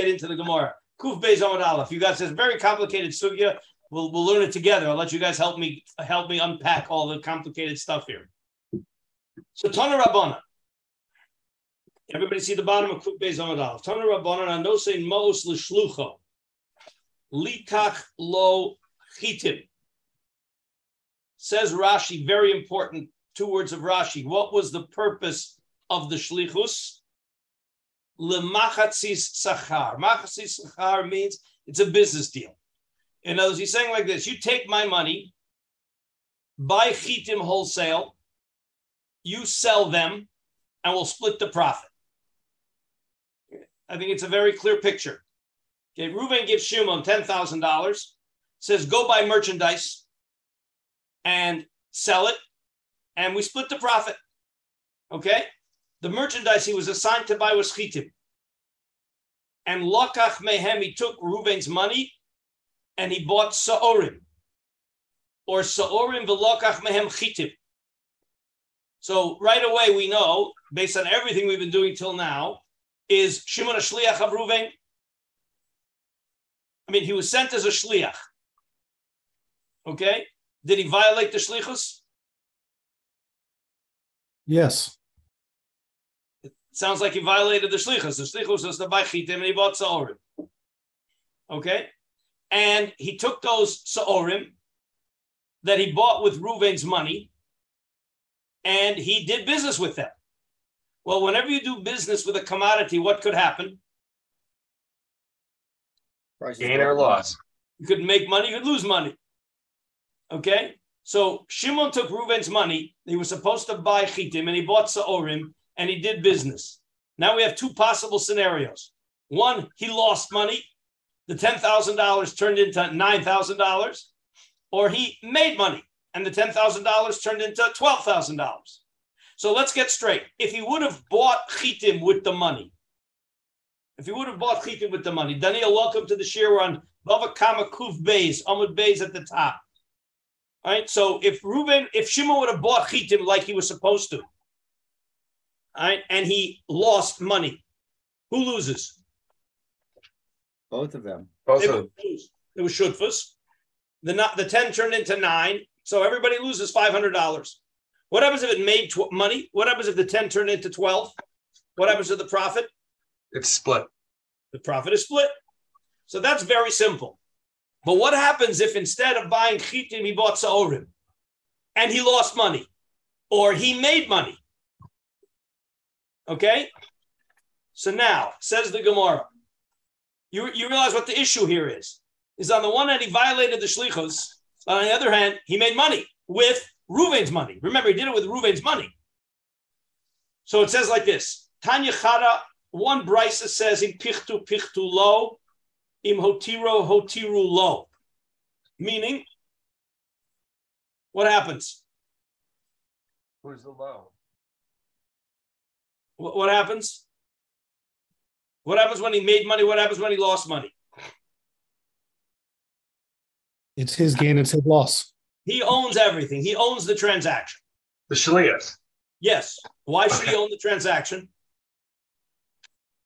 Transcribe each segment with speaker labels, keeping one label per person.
Speaker 1: get into the Gemara. Kuf Beis Amud Aleph. You guys, it's very complicated sugya. We'll, we'll learn it together. I'll let you guys help me help me unpack all the complicated stuff here. So Tana Rabbana. Everybody see the bottom of Kuf Beis Amud Aleph. Tana Rabbana Anose Mos L'Shlucho. Likach Lo Chitim. Says Rashi, very important two words of Rashi. What was the purpose of the shlichus? Lemachatzis sachar. Machatzis sachar means it's a business deal. In other words, he's saying like this: You take my money, buy chitim wholesale, you sell them, and we'll split the profit. I think it's a very clear picture. Okay, Reuven gives Shimon ten thousand dollars, says go buy merchandise and sell it, and we split the profit. Okay? The merchandise he was assigned to buy was chitim. And Lokach Mehem, he took Reuven's money and he bought Sa'orim. Or Sa'orim v'lokach mehem chitim. So right away we know, based on everything we've been doing till now, is Shimon a shliach of Reuven? I mean, he was sent as a shliach. Okay? Did he violate the shlichus?
Speaker 2: Yes.
Speaker 1: It sounds like he violated the shlichus. The shlichus was to buy chitim and he bought sa'orim. Okay? And he took those sa'orim that he bought with Reuven's money and he did business with them. Well, whenever you do business with a commodity, what could happen?
Speaker 3: Gain or loss.
Speaker 1: You could make money, you could lose money. Okay? So Shimon took Reuven's money. He was supposed to buy chitim, and he bought sa'orim, and he did business. Now we have two possible scenarios. One, he lost money. The ten thousand dollars turned into nine thousand dollars, or he made money, and the ten thousand dollars turned into twelve thousand dollars. So let's get straight. If he would have bought chitim with the money, if he would have bought chitim with the money, Daniel, welcome to the. We're on Bava Kama Kuf Beis, Amud Beis at the top. All right. So if Reuben, if Shimon would have bought chitim like he was supposed to, right, and he lost money, who loses?
Speaker 4: Both of them.
Speaker 3: Both
Speaker 1: They
Speaker 3: of
Speaker 1: them. lose. It was shutfus. The not, the ten turned into nine, so everybody loses five hundred dollars. What happens if it made tw- money? What happens if the ten turned into twelve? What happens to the profit?
Speaker 3: it's split.
Speaker 1: The profit is split. So that's very simple. But what happens if instead of buying chitim, he bought sa'orim and he lost money or he made money? Okay? So now, says the Gemara, you, you realize what the issue here is. Is on the one hand, he violated the shlichus, but on the other hand, he made money with Ruvain's money. Remember, he did it with Ruvain's money. So it says like this Tanya Chara, one brisa says in Pichtu Pichtu Lo, im Hotiro Hotiru Lo. Meaning, what happens?
Speaker 3: Who's the low?
Speaker 1: What, what happens? What happens when he made money? What happens when he lost money?
Speaker 2: It's his gain, it's his loss.
Speaker 1: He owns everything. He owns the transaction.
Speaker 3: The shliach.
Speaker 1: Yes. Why should he own the transaction?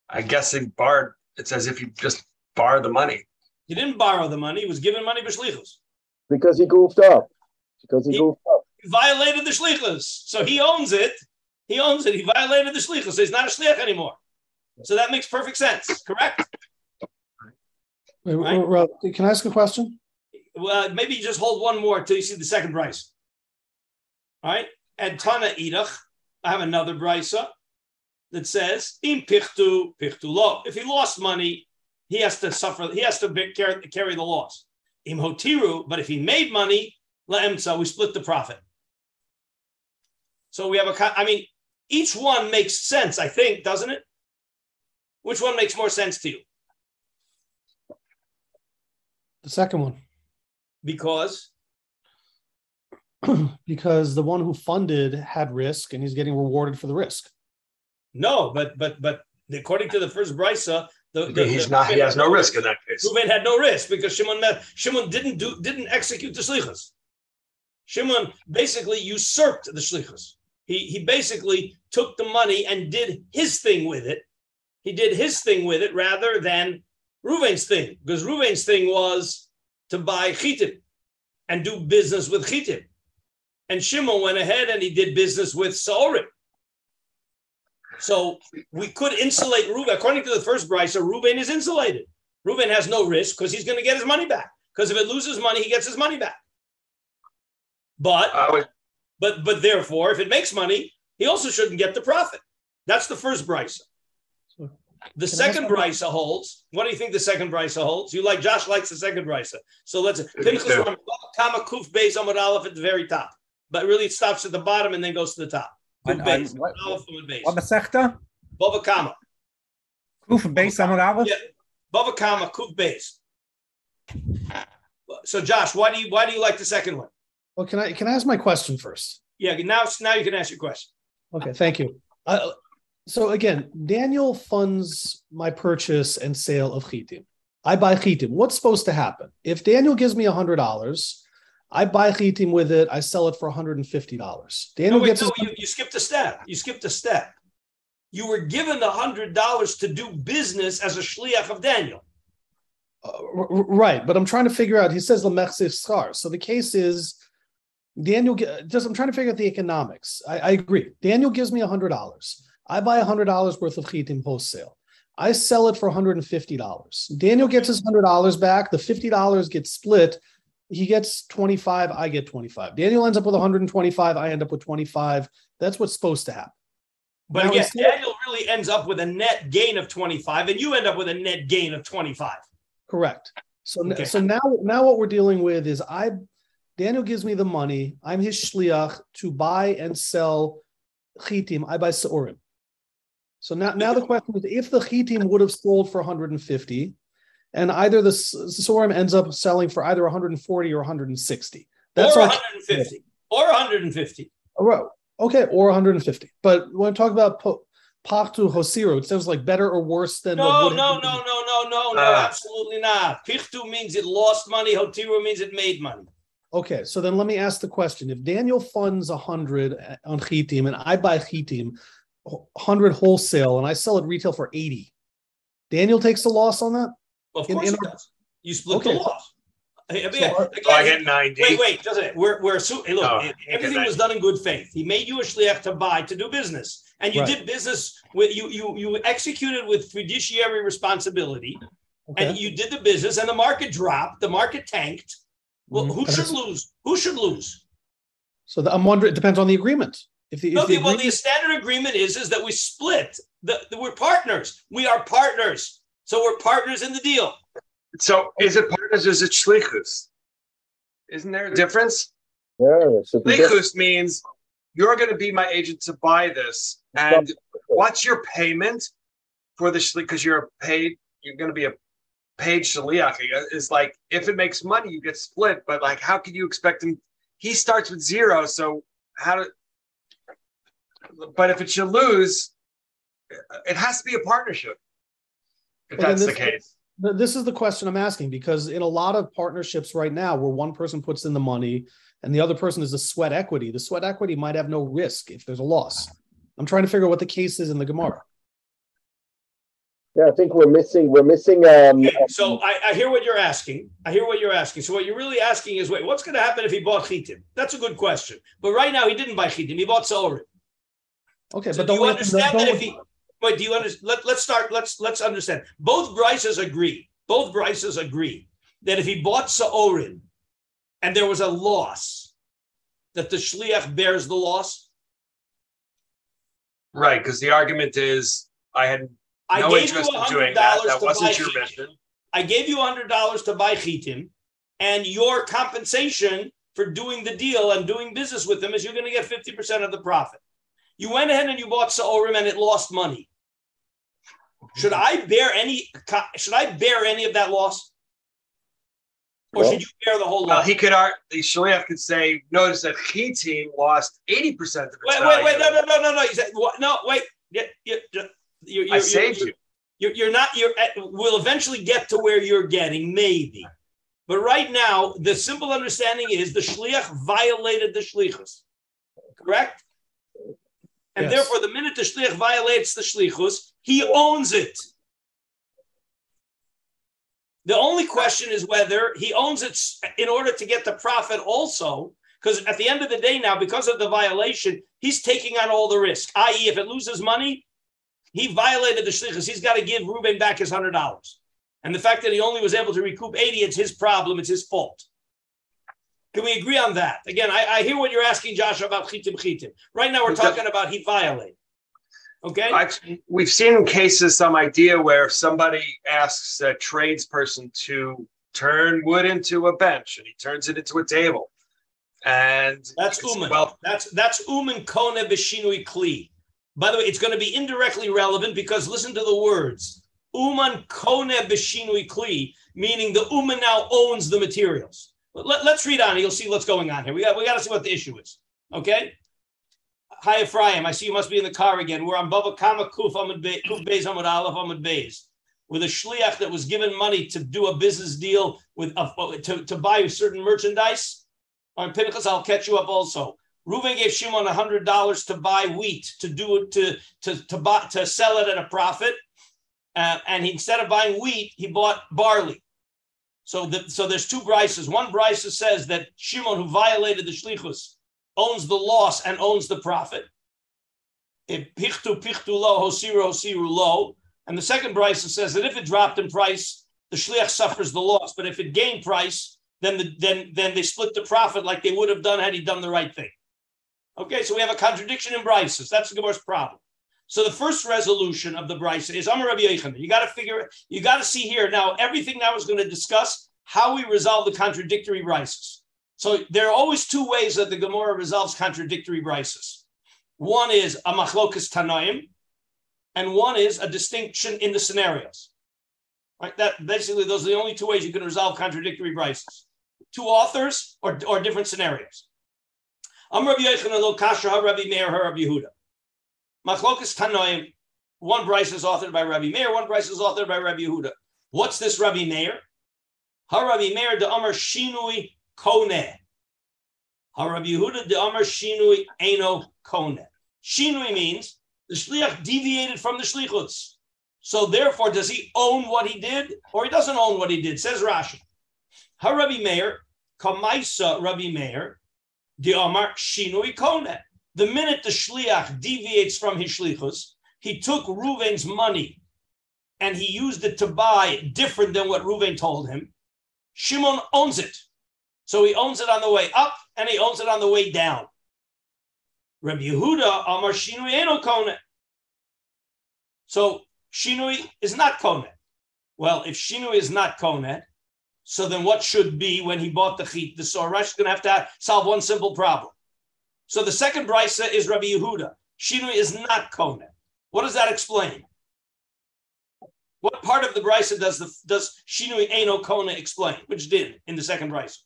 Speaker 3: I guess he borrowed. It's as if he just borrowed the money.
Speaker 1: He didn't borrow the money. He was given money by shlichus.
Speaker 5: because he goofed up. Because he
Speaker 1: He-
Speaker 5: goofed up.
Speaker 1: He violated the shlichus. So he owns it. He owns it. He violated the shlichus. So he's not a shlich anymore. So that makes perfect sense. Correct?
Speaker 2: Wait,
Speaker 1: Right.
Speaker 2: Rob, can I ask a question?
Speaker 1: Well, maybe you just hold one more until you see the second price. All right. And Tana Idach, I have another brisa that says, "Im pichtu pichtu lo." If he lost money, he has to suffer. He has to be, carry, carry the loss. Im hotiru, but if he made money, laemsa, we split the profit. So we have a. I mean, each one makes sense. I think, doesn't it? Which one makes more sense to you?
Speaker 2: The second one.
Speaker 1: Because
Speaker 2: because the one who funded had risk and he's getting rewarded for the risk.
Speaker 1: No, but but but according to the first brisa, the, the
Speaker 3: He's
Speaker 1: the-
Speaker 3: not. He has no risk in that case.
Speaker 1: Reuven had no risk because Shimon met, Shimon didn't do didn't execute the shlichus. Shimon basically usurped the shlichus. He he basically took the money and did his thing with it, he did his thing with it rather than Ruvain's thing, because Ruvain's thing was to buy chitim and do business with chitim. And Shimon went ahead and he did business with Saurim. So we could insulate Reuben. According to the first Brisa, Reuben is insulated. Reuben has no risk because he's going to get his money back. Because if it loses money, he gets his money back. But
Speaker 3: I would,
Speaker 1: but but therefore, if it makes money, he also shouldn't get the profit. That's the first Brisa. The
Speaker 2: Can
Speaker 1: second
Speaker 2: ask-
Speaker 1: Brisa holds. What do you think the second Brisa holds? You like Josh likes the second Brisa. So let's
Speaker 3: Me
Speaker 1: Pinchas
Speaker 3: too.
Speaker 1: Ram- Kama Kuf Beis Amud Aleph at the very top, but really it stops at the bottom and then goes to the top. Kuf
Speaker 4: On- on
Speaker 1: Beis,
Speaker 4: what-
Speaker 1: Aleph Amud Beis.
Speaker 4: What Masechta?
Speaker 1: Bava Kama,
Speaker 4: Kuf Beis Amud Aleph?
Speaker 1: Yeah. Bava Kama Kuf Beis. So Josh, why do you why do you like the second one?
Speaker 2: Well, can I can I ask my question first?
Speaker 1: Yeah, now now you can ask your question.
Speaker 2: Okay, thank you. Uh, so again, Daniel funds my purchase and sale of chitim. I buy chitim. What's supposed to happen? If Daniel gives me hundred dollars, I buy chitim with it. I sell it for one hundred and fifty dollars.
Speaker 1: No,
Speaker 2: Daniel
Speaker 1: wait,
Speaker 2: gets
Speaker 1: no,
Speaker 2: his
Speaker 1: you, you skipped a step. You skipped a step. You were given the hundred dollars to do business as a shliach of Daniel.
Speaker 2: Uh, r- right, but I'm trying to figure out. He says lemechsif schar. So the case is Daniel. Just I'm trying to figure out the economics. I, I agree. Daniel gives me hundred dollars. I buy hundred dollars worth of chitim wholesale. I sell it for hundred and fifty dollars. Daniel gets his hundred dollars back. The fifty dollars gets split. He gets twenty five. I get twenty five. Daniel ends up with one hundred and twenty five. I end up with twenty five. That's what's supposed to happen.
Speaker 1: But
Speaker 2: Now,
Speaker 1: again, Daniel really ends up with a net gain of 25, and you end up with a net gain of 25.
Speaker 2: Correct. So,
Speaker 1: Okay.
Speaker 2: so now, now what we're dealing with is I, Daniel gives me the money. I'm his shliach to buy and sell chitim. I buy seorim. So now, now the question is, if the chitim would have sold for 150, and either the s- seorim ends up selling for either 140 or 160, that's
Speaker 1: or 150. Or 150.
Speaker 2: Right. Okay, or 150. But when I talk about po- Pachtu Hosiro, it sounds like better or worse than what
Speaker 1: No,
Speaker 2: would have
Speaker 1: no, no, no, no, no, no,
Speaker 3: Uh.
Speaker 1: absolutely not. Pichtu means it lost money. Hotiru means it made money.
Speaker 2: Okay, so then let me ask the question: If Daniel funds a hundred on Chitim and I buy Chitim, hundred wholesale, and I sell it retail for eighty, Daniel takes the loss on that.
Speaker 1: Of
Speaker 2: In-
Speaker 1: course
Speaker 2: in-
Speaker 1: it does. You split
Speaker 2: Okay.
Speaker 1: the loss. I mean,
Speaker 2: So
Speaker 1: again,
Speaker 3: so I get 90.
Speaker 1: Wait, wait, doesn't it? We're we're assu- hey, look.
Speaker 3: Oh,
Speaker 1: everything was done in good faith. He made you a shliach to buy to do business, and you
Speaker 2: Right.
Speaker 1: did business with you. You you executed with fiduciary responsibility, and you did the business, and the market dropped. The market tanked. Well,
Speaker 2: Mhm.
Speaker 1: who should lose? Who should lose?
Speaker 2: So the, I'm wondering. It depends on the agreement. If the, if
Speaker 1: No,
Speaker 2: the
Speaker 1: the, well, the standard agreement is is that we split. The, the- we're partners. We are partners. So we're partners in the deal.
Speaker 3: So is it partners or is it shlichus? Isn't there a difference?
Speaker 5: Yeah, it should be different.
Speaker 3: Shlichus means you're going to be my agent to buy this, and what's your payment for the shliach? Because you're a paid, you're going to be a paid shliach. Is like if it makes money, you get split. But like, how can you expect him? He starts with zero, so how do? But if it should lose, it has to be a partnership. If
Speaker 2: Well,
Speaker 3: that's the
Speaker 2: this-
Speaker 3: case.
Speaker 2: This is the question I'm asking because in a lot of partnerships right now, where one person puts in the money and the other person is the sweat equity, the sweat equity might have no risk if there's a loss. I'm trying to figure out what the case is in the Gemara.
Speaker 5: Yeah, I think we're missing. We're missing. Um,
Speaker 1: so I, I hear what you're asking. I hear what you're asking. So what you're really asking is, wait, what's going to happen if he bought chitim? That's a good question. But right now he didn't buy chitim. He bought sorim.
Speaker 2: Okay,
Speaker 1: So
Speaker 2: but
Speaker 1: do
Speaker 2: don't
Speaker 1: you understand
Speaker 2: don't
Speaker 1: that
Speaker 2: we-
Speaker 1: if he wait, do you understand? Let, let's start. Let's let's understand. Both brises agree. Both brises agree that if he bought Saorin and there was a loss, that the shliach bears the loss.
Speaker 3: Right, because the argument is I had
Speaker 1: I
Speaker 3: no
Speaker 1: gave you
Speaker 3: interest in
Speaker 1: hundred
Speaker 3: doing that.
Speaker 1: dollars
Speaker 3: That
Speaker 1: to buy
Speaker 3: wasn't your
Speaker 1: chitim.
Speaker 3: mission.
Speaker 1: I gave you hundred dollars to buy chitim, and your compensation for doing the deal and doing business with them is you're going to get fifty percent of the profit. You went ahead and you bought Saorim and it lost money. Should I bear any? Should I bear any of that loss, or
Speaker 5: Well-
Speaker 1: should you bear the whole
Speaker 3: Well,
Speaker 1: loss?
Speaker 3: Well, he could art the shliach could say, notice that he team lost eighty percent of its
Speaker 1: Wait, wait, wait!
Speaker 3: value.
Speaker 1: No, no, no, no, no! You said what? No, wait! You, you, you, you're,
Speaker 3: I saved
Speaker 1: you're-
Speaker 3: you.
Speaker 1: You're, you're not. You're. At, we'll eventually get to where you're getting, maybe. But right now, the simple understanding is the shliach violated the shlichus. Correct. And
Speaker 2: Yes.
Speaker 1: therefore, the minute the shliach violates the shlichus, He owns it. The only question is whether he owns it in order to get the profit also, because at the end of the day now, because of the violation, he's taking on all the risk. I.e., if it loses money, he violated the shlichus. He's got to give Ruben back his hundred dollars. And the fact that he only was able to recoup 80, it's his problem, it's his fault. Can we agree on that? Again, I, I hear what you're asking, Joshua, about chitim chitim. Right now, we're talking about he violated. Okay.
Speaker 3: I've, we've seen in cases some idea where somebody asks a tradesperson to turn wood into a bench, and he turns it into a table. And
Speaker 1: that's uman. Well, that's that's uman kone b'shinui kli. By the way, it's going to be indirectly relevant because listen to the words. Uman kone b'shinui kli, meaning the uman now owns the materials. Let, us read on. You'll see what's going on here. We got we got to see what the issue is. Okay. Hi Ephraim, I see you must be in the car again. We're on Baba Kama Kuf Amud Beis Amud Aleph Amud Beis with a shliach that was given money to do a business deal with a, to, to buy certain merchandise. On Pinchas, I'll catch you up also. Reuven gave Shimon hundred dollars to buy wheat to do it to to to buy to sell it at a profit, uh, and he, instead of buying wheat, he bought barley. So the, so there's two brises. One brise says that Shimon, who violated the shlichus, owns the loss and owns the profit. If pichtu pichtu lo hosiru lo, and the second brise says that if it dropped in price, the shliach suffers the loss. But if it gained price, then the, then then they split the profit like they would have done had he done the right thing. Okay, so we have a contradiction in brises. That's the Gemara's problem. So the first resolution of the brisa is Amar Rabbi Yochanan. You got to figure. You got to see here now. Everything now is going to discuss how we resolve the contradictory brises. So there are always two ways that the Gemara resolves contradictory brises. One is a machlokas tanaim, and one is a distinction in the scenarios. Right? That basically those are the only two ways you can resolve contradictory brises. Two authors or, or different scenarios. I'm Rabbi Yochanan lo kasha Rabbi Meir Rabbi Yehuda. Machlokas tanaim. One bryce is authored by Rabbi Meir. One bryce is authored by Rabbi Yehuda. What's this Rabbi Meir? Ha Rabbi Meir de Amar Shinui Kone. Rabbi Yehuda de Amar Shinui Eno Kone. Shinui means the shliach deviated from the shlichus. So therefore, does he own what he did, or he doesn't own what he did? Says Rashi. Ha Rabbi Meir Kamaisa Rabbi Meir Amar Shinui Kone. The minute the shliach deviates from his shlichus, he took Ruven's money and he used it to buy different than what Ruven told him. Shimon owns it. So he owns it on the way up and he owns it on the way down. Rabbi Yehuda Amar Shinui Eno Kone. So Shinui is not Kone. Well, if Shinui is not Kone, so then what should be when he bought the chit? The Sorash is going to have to solve one simple problem. So the second brisa is Rabbi Yehuda. Shinui is not Kone. What does that explain? What part of the brisa does the does Shinui Eno Kone explain? Which did in the second brisa?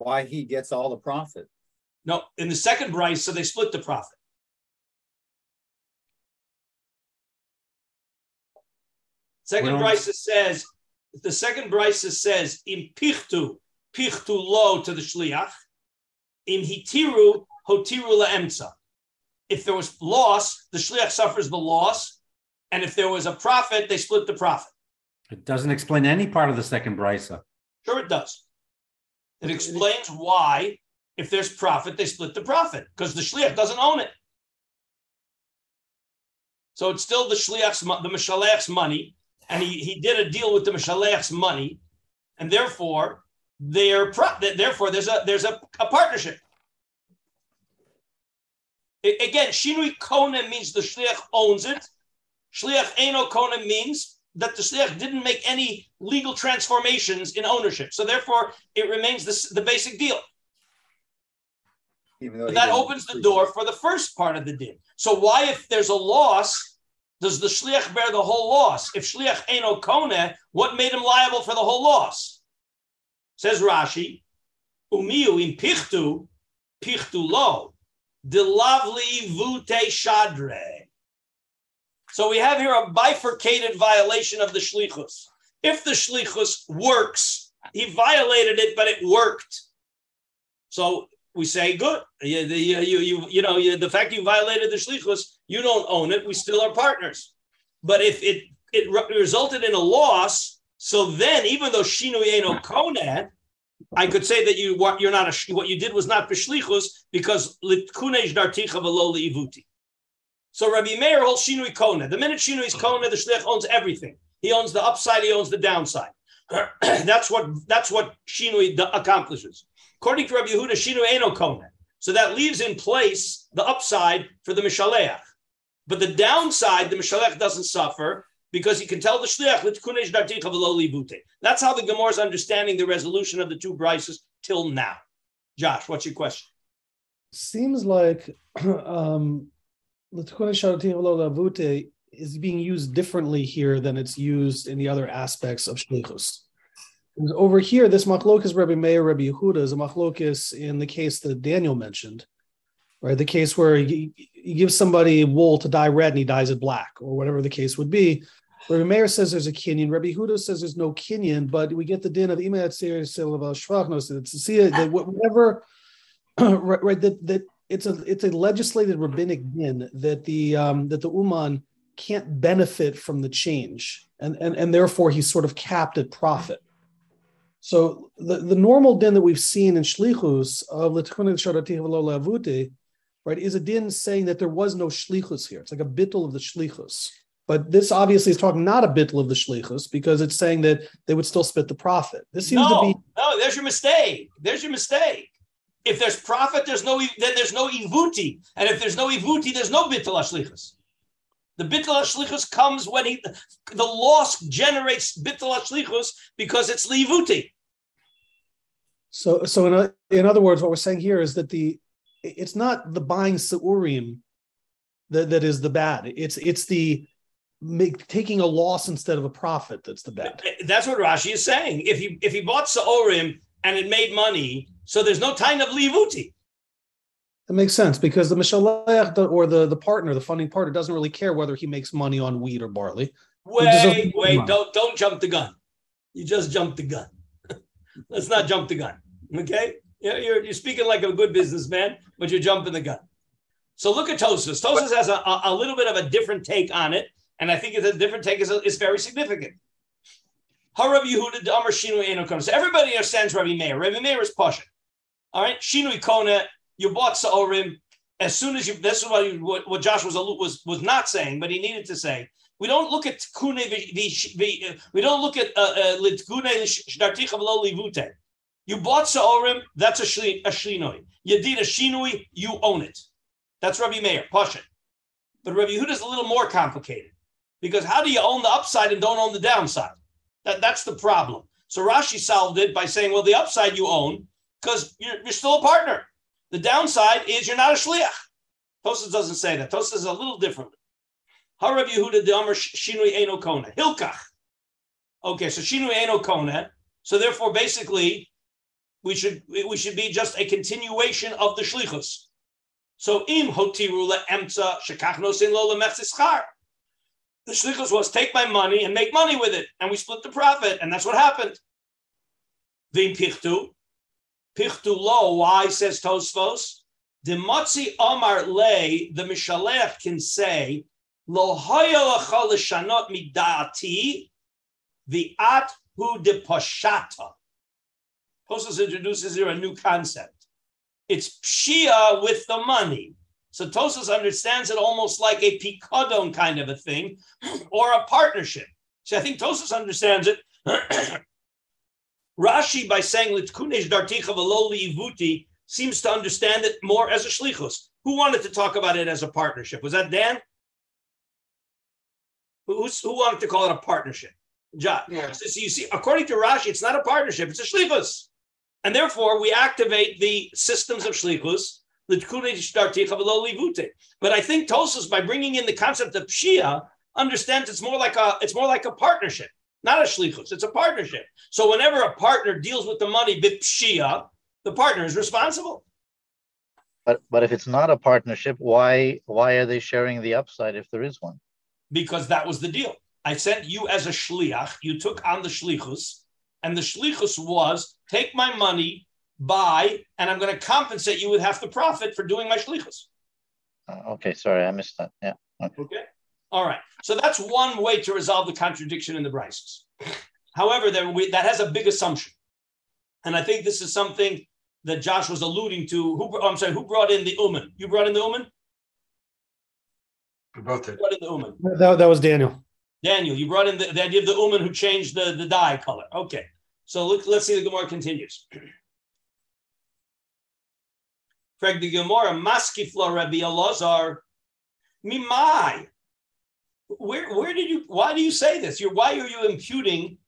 Speaker 6: why he gets all the profit.
Speaker 1: No, in the second price, so they split the profit. Second well, says the second brisa says in pichtu pichtu lo to the shliach in hitiru hotiru laemsa. If there was loss, the shliach suffers the loss, and if there was a profit, they split the profit.
Speaker 4: It doesn't explain any part of the second brisa.
Speaker 1: Sure, it does. It explains why, if there's profit, they split the profit because the shliach doesn't own it. So it's still the shliach's, the mishalech's money, and he, he did a deal with the mishalech's money, and therefore they're pro- therefore there's a there's a, a partnership. It, again, shinui kona means the shliach owns it. Shliach eno kona means that the shliach didn't make any legal transformations in ownership. So therefore, it remains the, the basic deal. that opens the door for the first part of the din. So why, if there's a loss, does the shliach bear the whole loss? If shliach ain't kone, what made him liable for the whole loss? Says Rashi, umiu in pichtu, pichtu lo, de lovely vute shadre. So we have here a bifurcated violation of the shlichus. If the shlichus works, he violated it, but it worked. So we say, good. You, you, you, you know, the fact you violated the shlichus, You don't own it. We still are partners. But if it it re- resulted in a loss, so then even though Shinu Eno Koneh, I could say that you what you're not a what you did was not b'shlichus because litkunej darticha v'lo ivuti. So Rabbi Meir holds Shinui Kona. The minute Shinui is Kona, the shlich owns everything. He owns the upside. He owns the downside. that's what that's what Shinui accomplishes. According to Rabbi Yehuda, Shinui Eno Kona. So that leaves in place the upside for the Mishaleach. But the downside, the Mishalech doesn't suffer because he can tell the Shliach. That's how the Gemara is understanding the resolution of the two brises till now. Josh, what's your question?
Speaker 2: Seems like um, is being used differently here than it's used in the other aspects of Shlichus. Over here, this machlokis Rabbi Meir, Rabbi Yehuda is a machlokis in the case that Daniel mentioned, right? The case where he, he gives somebody wool to dye red and he dyes it black, or whatever the case would be. Rabbi Meir says there's a kinyan. Rabbi Yehuda says there's no kinyan, but we get the din of silav shvachnos whatever right, right that that it's a it's a legislated rabbinic din that the um, that the uman can't benefit from the change, and and and therefore he's sort of capped at profit. So the, the normal din that we've seen in shlichus of l'tchunin sharati v'lo lavuti, right, is a din saying that there was no shlichus here. It's like a bittul of the shlichus. But this obviously is talking not a bittul of the shlichus because it's saying that they would still spit the profit. This seems
Speaker 1: no,
Speaker 2: to be
Speaker 1: no, there's your mistake. There's your mistake. If there's profit, there's no then there's no ivuti, and if there's no ivuti, there's no bittul ashlichus. The bittul ashlichus comes when he the loss generates bittul ashlichus because it's livuti.
Speaker 2: So, so in, o- in other words, what we're saying here is that the it's not the buying seurim that, that is the bad. It's it's the make, taking a loss instead of a profit that's the bad.
Speaker 1: That's what Rashi is saying. If he if he bought Saorim and it made money, so there's no time of livuti.
Speaker 2: That makes sense because the mishalech or the the partner, the funding partner, doesn't really care whether he makes money on wheat or barley.
Speaker 1: Wait, wait, don't don't jump the gun. You just jumped the gun. Let's not jump the gun. Okay? You're, you're, speaking like a good businessman, but you're jumping the gun. So look at Tosfos. Tosfos has a, a, little bit of a different take on it, and I think it's a different take is, is very significant. Yehuda Amar So everybody understands Rabbi Meir. Rabbi Meir is Pasha. All right, Shinui Kona. You bought Saorim as soon as you. This is what, what Josh was was was not saying, but he needed to say. We don't look at kune vi- vi- vi- we don't look at uh, uh, You bought Saorim, that's a shli, a shinoi. You did a shinui, you own it. That's Rabbi Meir, Pasha. But Rabbi Yehuda is a little more complicated because how do you own the upside and don't own the downside? That, that's the problem. So Rashi solved it by saying, well, the upside you own because you're, you're still a partner. The downside is you're not a shliach. Tosfos doesn't say that. Tosfos is a little different. How Rabbi Yehuda the Amr Shinui Eno Kona Hilkach. Okay, so Shinui Eno Kona. So therefore, basically, we should we should be just a continuation of the shlichus. So im hotiru emtza shekachnos in lo lemechischar. The shlichus was take my money and make money with it, and we split the profit, and that's what happened. Vim pichtu, pichtu lo. Why says Tosfos? The matzi Omar lay the mishalech can say lo haya lacha l'shanot midati the at hu de poshata. Tosfos introduces here a new concept. It's pshia with the money. So Tosfos understands it almost like a picadon kind of a thing, or a partnership. See, I think Tosfos understands it. Rashi, by saying "Litkunesh darticha v'lo ivuti," seems to understand it more as a shlichus. Who wanted to talk about it as a partnership? Was that Dan? Who, who's- who wanted to call it a partnership? John.
Speaker 3: Yeah.
Speaker 1: So, so you see, according to Rashi, it's not a partnership; it's a shlichus, and therefore we activate the systems of shlichus. V'lo livute. But I think Tosfos, by bringing in the concept of pshia, understands it's more like a it's more like a partnership, not a shlichus. It's a partnership. So whenever a partner deals with the money bipshia, the partner is responsible.
Speaker 7: But but if it's not a partnership, why why are they sharing the upside if there is one?
Speaker 1: because that was the deal. I sent you as a shliach. You took on the shlichus, and the shlichus was take my money, buy, and I'm going to compensate you with half the profit for doing my shlichus.
Speaker 7: Uh, okay, sorry, I missed that. Yeah. Okay.
Speaker 1: Okay. All right. So that's one way to resolve the contradiction in the Brises. However, there we, that has a big assumption. And I think this is something that Josh was alluding to. Who, oh, I'm sorry, who brought in the Uman? You brought in the Uman?
Speaker 3: We both did.
Speaker 1: Brought in the Uman.
Speaker 2: That, that was Daniel.
Speaker 1: Daniel, you brought in the, the idea of the Uman who changed the, the dye color. Okay. So look, let's see the Gemara continues. Craig the Gemara, Maskifla Rabbi Elazar, Mimai. Where, where did you, why do you say this? You're, why are you imputing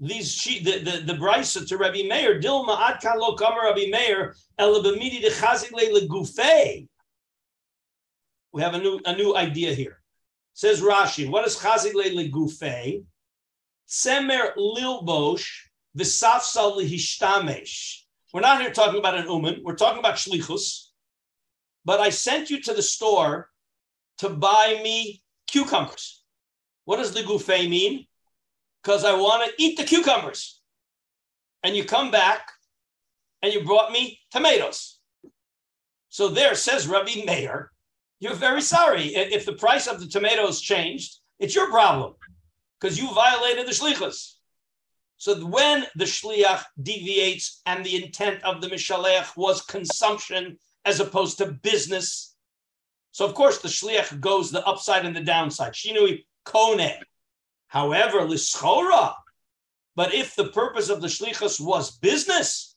Speaker 1: these the the the brisa to Rabbi Meir Dilma ad kan lo kamer Rabbi Meir el b'midi de chazik le legufei. We have a new a new idea here. Says Rashi, what is chazik le legufei? Semer lilbosh We're not here talking about an uman. We're talking about shlichus. But I sent you to the store to buy me cucumbers. What does the gufei mean? because I want to eat the cucumbers. And you come back and you brought me tomatoes. So there says Rabbi Meir, you're very sorry. If the price of the tomatoes changed, it's your problem because you violated the shlichus. So when the shliach deviates and the intent of the mishalech was consumption as opposed to business, so of course the shliach goes the upside and the downside. Shinui kone, However, lischora, but if the purpose of the shlichus was business,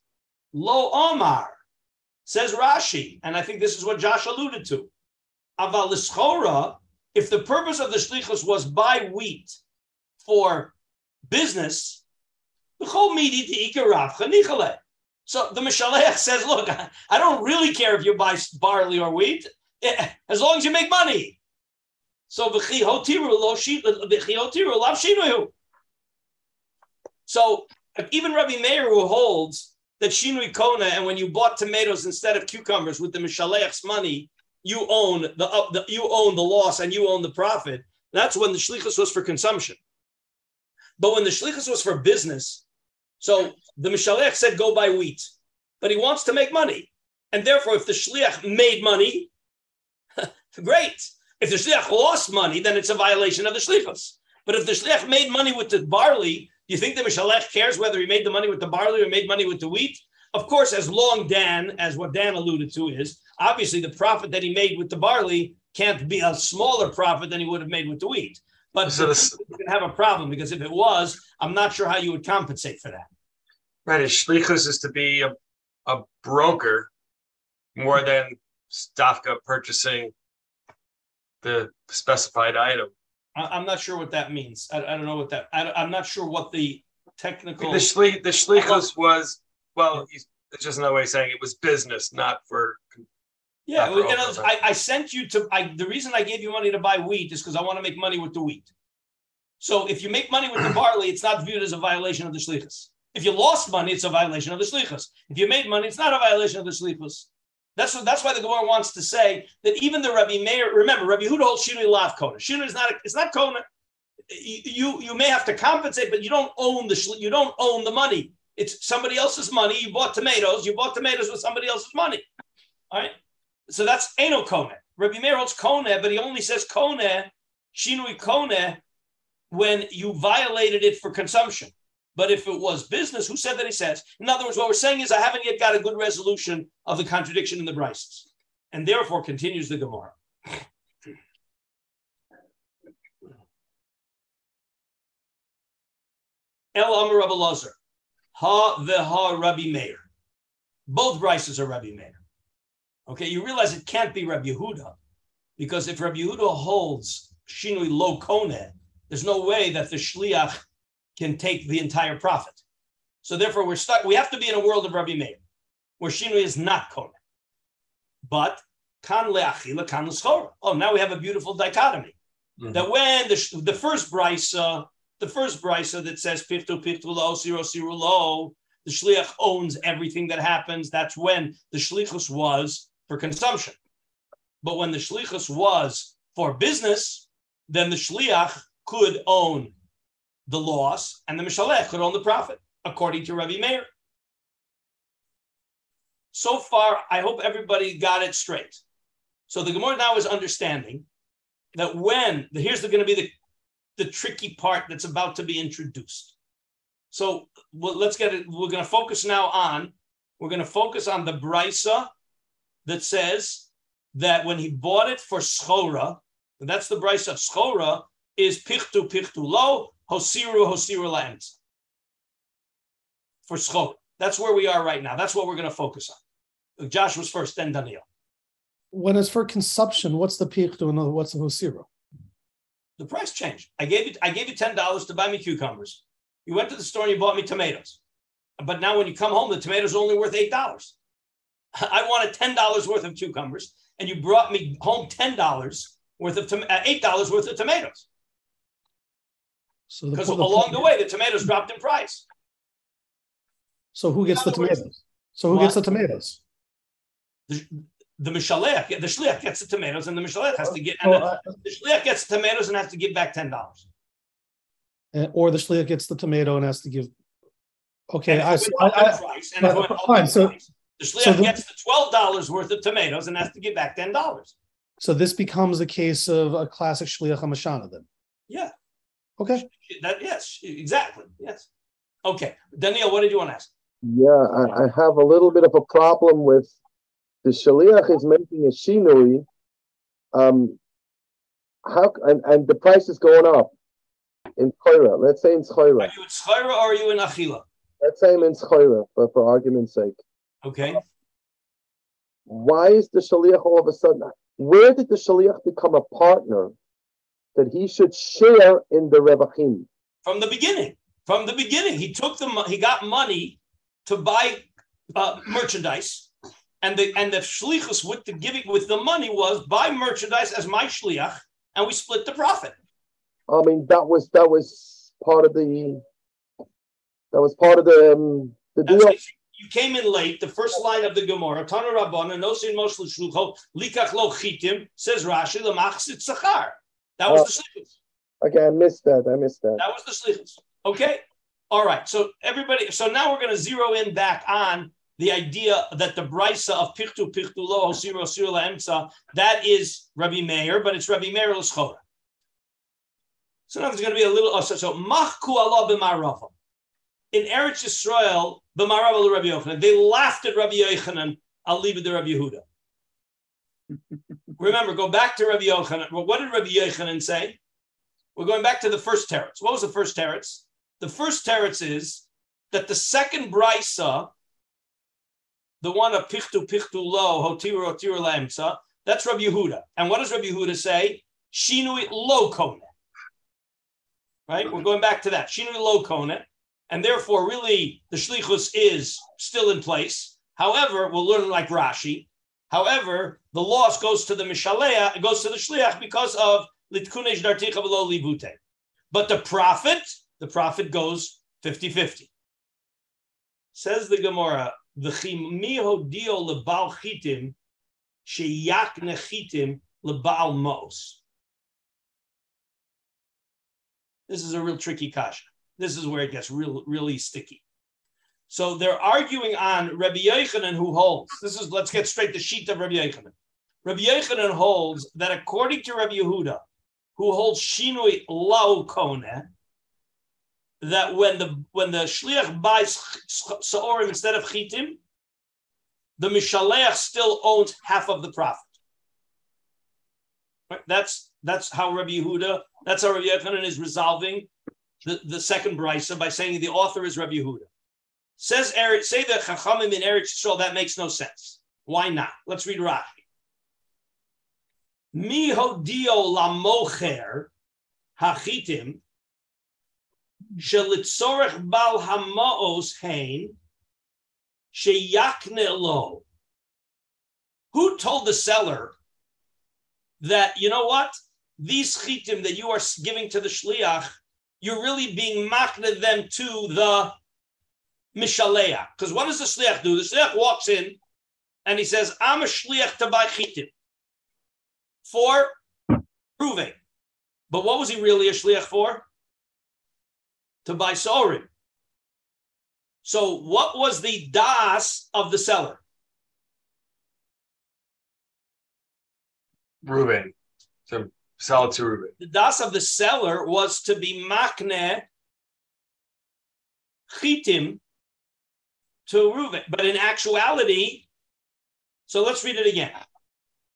Speaker 1: lo omar, says Rashi, and I think this is what Josh alluded to. Aval lischora, if the purpose of the shlichus was buy wheat for business, so the Mishalech says, look, I don't really care if you buy barley or wheat, eh, as long as you make money. So. So even Rabbi Meir who holds that shinui kona, and when you bought tomatoes instead of cucumbers with the mishalech's money, you own the, uh, the, you own the loss and you own the profit. That's when the shlichus was for consumption. But when the shlichus was for business, so the mishalech said go buy wheat, but he wants to make money, and therefore if the shliach made money, great. If the shliach lost money, then it's a violation of the shlichus. But if the shliach made money with the barley, do you think the mishalech cares whether he made the money with the barley or made money with the wheat? Of course, as long Dan, as what Dan alluded to is, obviously the profit that he made with the barley can't be a smaller profit than he would have made with the wheat. But so this, can have a problem because if it was, I'm not sure how you would compensate for that.
Speaker 3: Right, his shlichus is to be a, a broker more than Stafka purchasing the specified item.
Speaker 1: I, am not sure what that means. I, I don't know what that. I, am not sure what the technical.
Speaker 3: The shli, the shlichus was well. It's just another way of saying it was business, not for.
Speaker 1: Yeah, others, I, I sent you to. I the reason I gave you money to buy wheat is because I want to make money with the wheat. So if you make money with the barley, it's not viewed as a violation of the shlichus. If you lost money, it's a violation of the shlichus. If you made money, it's not a violation of the shlichus. That's what, that's why the Gemara wants to say that even the Rabbi Meir, remember, Rabbi Huda holds Shinui Lav Kona. Shinui is not a, it's not Kona. You, you may have to compensate, but you don't own the you don't own the money. It's somebody else's money. You bought tomatoes. You bought tomatoes with somebody else's money. All right. So that's Eno Kona. Rabbi Meir holds Kona, but he only says Kona, Shinui Kona, when you violated it for consumption. But if it was business, who said that he says? In other words, what we're saying is I haven't yet got a good resolution of the contradiction in the Brises. And therefore continues the Gemara. El Amar Rabbi Lazar, Ha veha Rabbi Meir. Both Brises are Rabbi Meir. Okay, you realize it can't be Rabbi Yehuda, because if Rabbi Yehuda holds Shinui Lo Kone, there's no way that the Shliach can take the entire profit. So therefore, we're stuck. We have to be in a world of Rabbi Meir, where Shinui is not Kona. But kan leachila, kan. Oh, now we have a beautiful dichotomy. Mm-hmm. That when the, the first brisa, the first brisa that says piftu piftu lo siro siro lo, the shliach owns everything that happens. That's when the shlichus was for consumption. But when the shlichus was for business, then the shliach could own the loss, and the Mishalech could own the profit, according to Rabbi Meir. So far, I hope everybody got it straight. So the Gemara now is understanding that when the, here's going to be the the tricky part that's about to be introduced. So well, let's get it. We're going to focus now on we're going to focus on the brisa that says that when he bought it for schora, and that's the brisa of schora, is pichtu pichtu lo hosiru hosiru la'emes for schora. That's where we are right now. That's what we're going to focus on. Josh was first, then Daniel.
Speaker 2: When it's for consumption, what's the pichtu and what's the hosiru?
Speaker 1: The price changed. I gave you I gave you ten dollars to buy me cucumbers. You went to the store and you bought me tomatoes. But now when you come home, the tomatoes are only worth eight dollars. I wanted ten dollars worth of cucumbers, and you brought me home ten dollars worth of tom- uh, eight dollars worth of tomatoes.
Speaker 2: So
Speaker 1: because along the way, the tomatoes dropped in price.
Speaker 2: So who gets the tomatoes? Words, so who what? gets the tomatoes?
Speaker 1: The, the Mishalech, the Shliach gets the tomatoes, and the Mishalech has to get, and the, the Shliach gets the tomatoes and has to give back ten dollars.
Speaker 2: Or the Shliach gets the tomato and has to give. Okay, I, I, I, price, and but, fine. So
Speaker 1: price. The Shliach so the, gets the twelve dollars worth of tomatoes and has to give back ten dollars.
Speaker 2: So this becomes a case of a classic Shliach Hamashana then.
Speaker 1: Yeah.
Speaker 2: Okay.
Speaker 1: That yes, exactly. Yes. Okay, Daniel, what did you want to ask?
Speaker 5: Yeah, I, I have a little bit of a problem with the shaliach is making a shinui, um, how and, and the price is going up in Choira. Let's say in Choira.
Speaker 1: Are you in Choira or are you in Achila?
Speaker 5: Let's say I'm in Choira, but for argument's sake.
Speaker 1: Okay.
Speaker 5: Why is the shaliach all of a sudden? Where did the shaliach become a partner that he should share in the rebachim?
Speaker 1: From the beginning. From the beginning, he took the he got money to buy uh, merchandise and the and the shlichus with the giving with the money was buy merchandise as my shliach, and we split the profit.
Speaker 5: I mean, that was that was part of the that was part of the um, the deal.
Speaker 1: You came in late. The first line of the Gemara, Tana Rabban, and Nosin Moshe Shlucho, Likach Lo Chitim, says Rashi, Lamachsit Sachar. That was uh, the shlichus.
Speaker 5: Okay, I missed that. I missed that.
Speaker 1: That was the shlichus. Okay. All right. So everybody. So now we're going to zero in back on the idea that the brisa of pichtu pichtu lo osiro osiro laemsa that is Rabbi Meir, but it's Rabbi Meir l'schora. So now there's going to be a little. Oh, so, so machku Allah b'marava. In Eretz Yisrael, b'marava Rabbi Yochanan, they laughed at Rabbi Yochanan. I'll leave it to Rabbi Yehuda. Remember, go back to Rabbi Yochanan. Well, what did Rabbi Yochanan say? We're going back to the first teretz. What was the first teretz? The first teretz is that the second brisa the one of pichtu pichtu lo hotiru hotiru lamsa. That's Rabbi Yehuda. And what does Rabbi Yehuda say? Shinui lo kone. Right? We're going back to that. Shinui lo kone. And therefore, really, the shlichus is still in place. However, we'll learn like Rashi. However, the loss goes to the mishalea, it goes to the shliach because of litkunesh darticha below libute. But the profit, the profit goes 50-50. Says the Gemara, V'chi dio lebal chitim sheyak nechitim lebal mos. This is a real tricky kasha. This is where it gets real, really sticky. So they're arguing on Rabbi Yochanan who holds. This is let's get straight to the sheet of Rabbi Yochanan. Rabbi Yochanan holds that according to Rabbi Yehuda, who holds shinui lau kone, that when the when the shliach buys saorim instead of chitim, the mishaleach still owns half of the profit. Right? That's that's how Rabbi Yehuda. That's how Rabbi Yochanan is resolving the, the second brisa by saying the author is Rabbi Yehuda. Says Eretz, say the Chachamim in Eretz Yisrael that makes no sense. Why not? Let's read Rashi. Mi hodio lamocher hachitim Shelitzorech bal hamaos hein sheyakne lo. Who told the seller that you know what these chitim that you are giving to the shliach, you're really being makne them to the mishaleach? Because what does the shliach do? The shliach walks in and he says, "I'm a shliach to buy chitim for Reuven." But what was he really a shliach for? to buy sorim. So, what was the das of the seller?
Speaker 3: Reuben to sell it to Reuben.
Speaker 1: The das of the seller was to be makne chitim to Reuben, but in actuality, so let's read it again.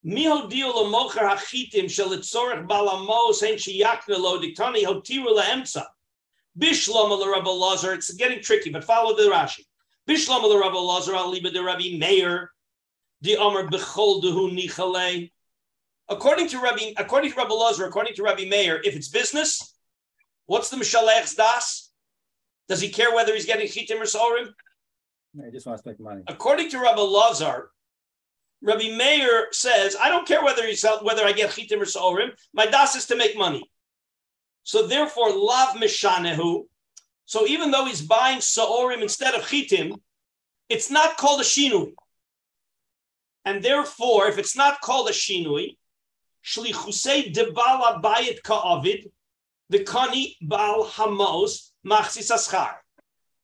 Speaker 1: It's getting tricky, but follow the Rashi. Bishlam le Rabbi Lazar aliba de Rabbi Meir. Di Amr bechol dehu nichale. According to Rabbi, according to Rabbi Lazar, according to Rabbi Meir, if it's business, what's the Mishalech's das? Does he care whether he's getting chitim or sorim?
Speaker 6: He just wants to make money.
Speaker 1: According to Rabbi Lazar, Rabbi Meir says, I don't care whether he's whether I get chitim or sorim. My das is to make money. So therefore, lav mishanehu. So even though he's buying saorim instead of chitim, it's not called a shinui. And therefore, if it's not called a shinui, shlichusei debala bayit ka'avid, the kani bal hamos machsis aschar.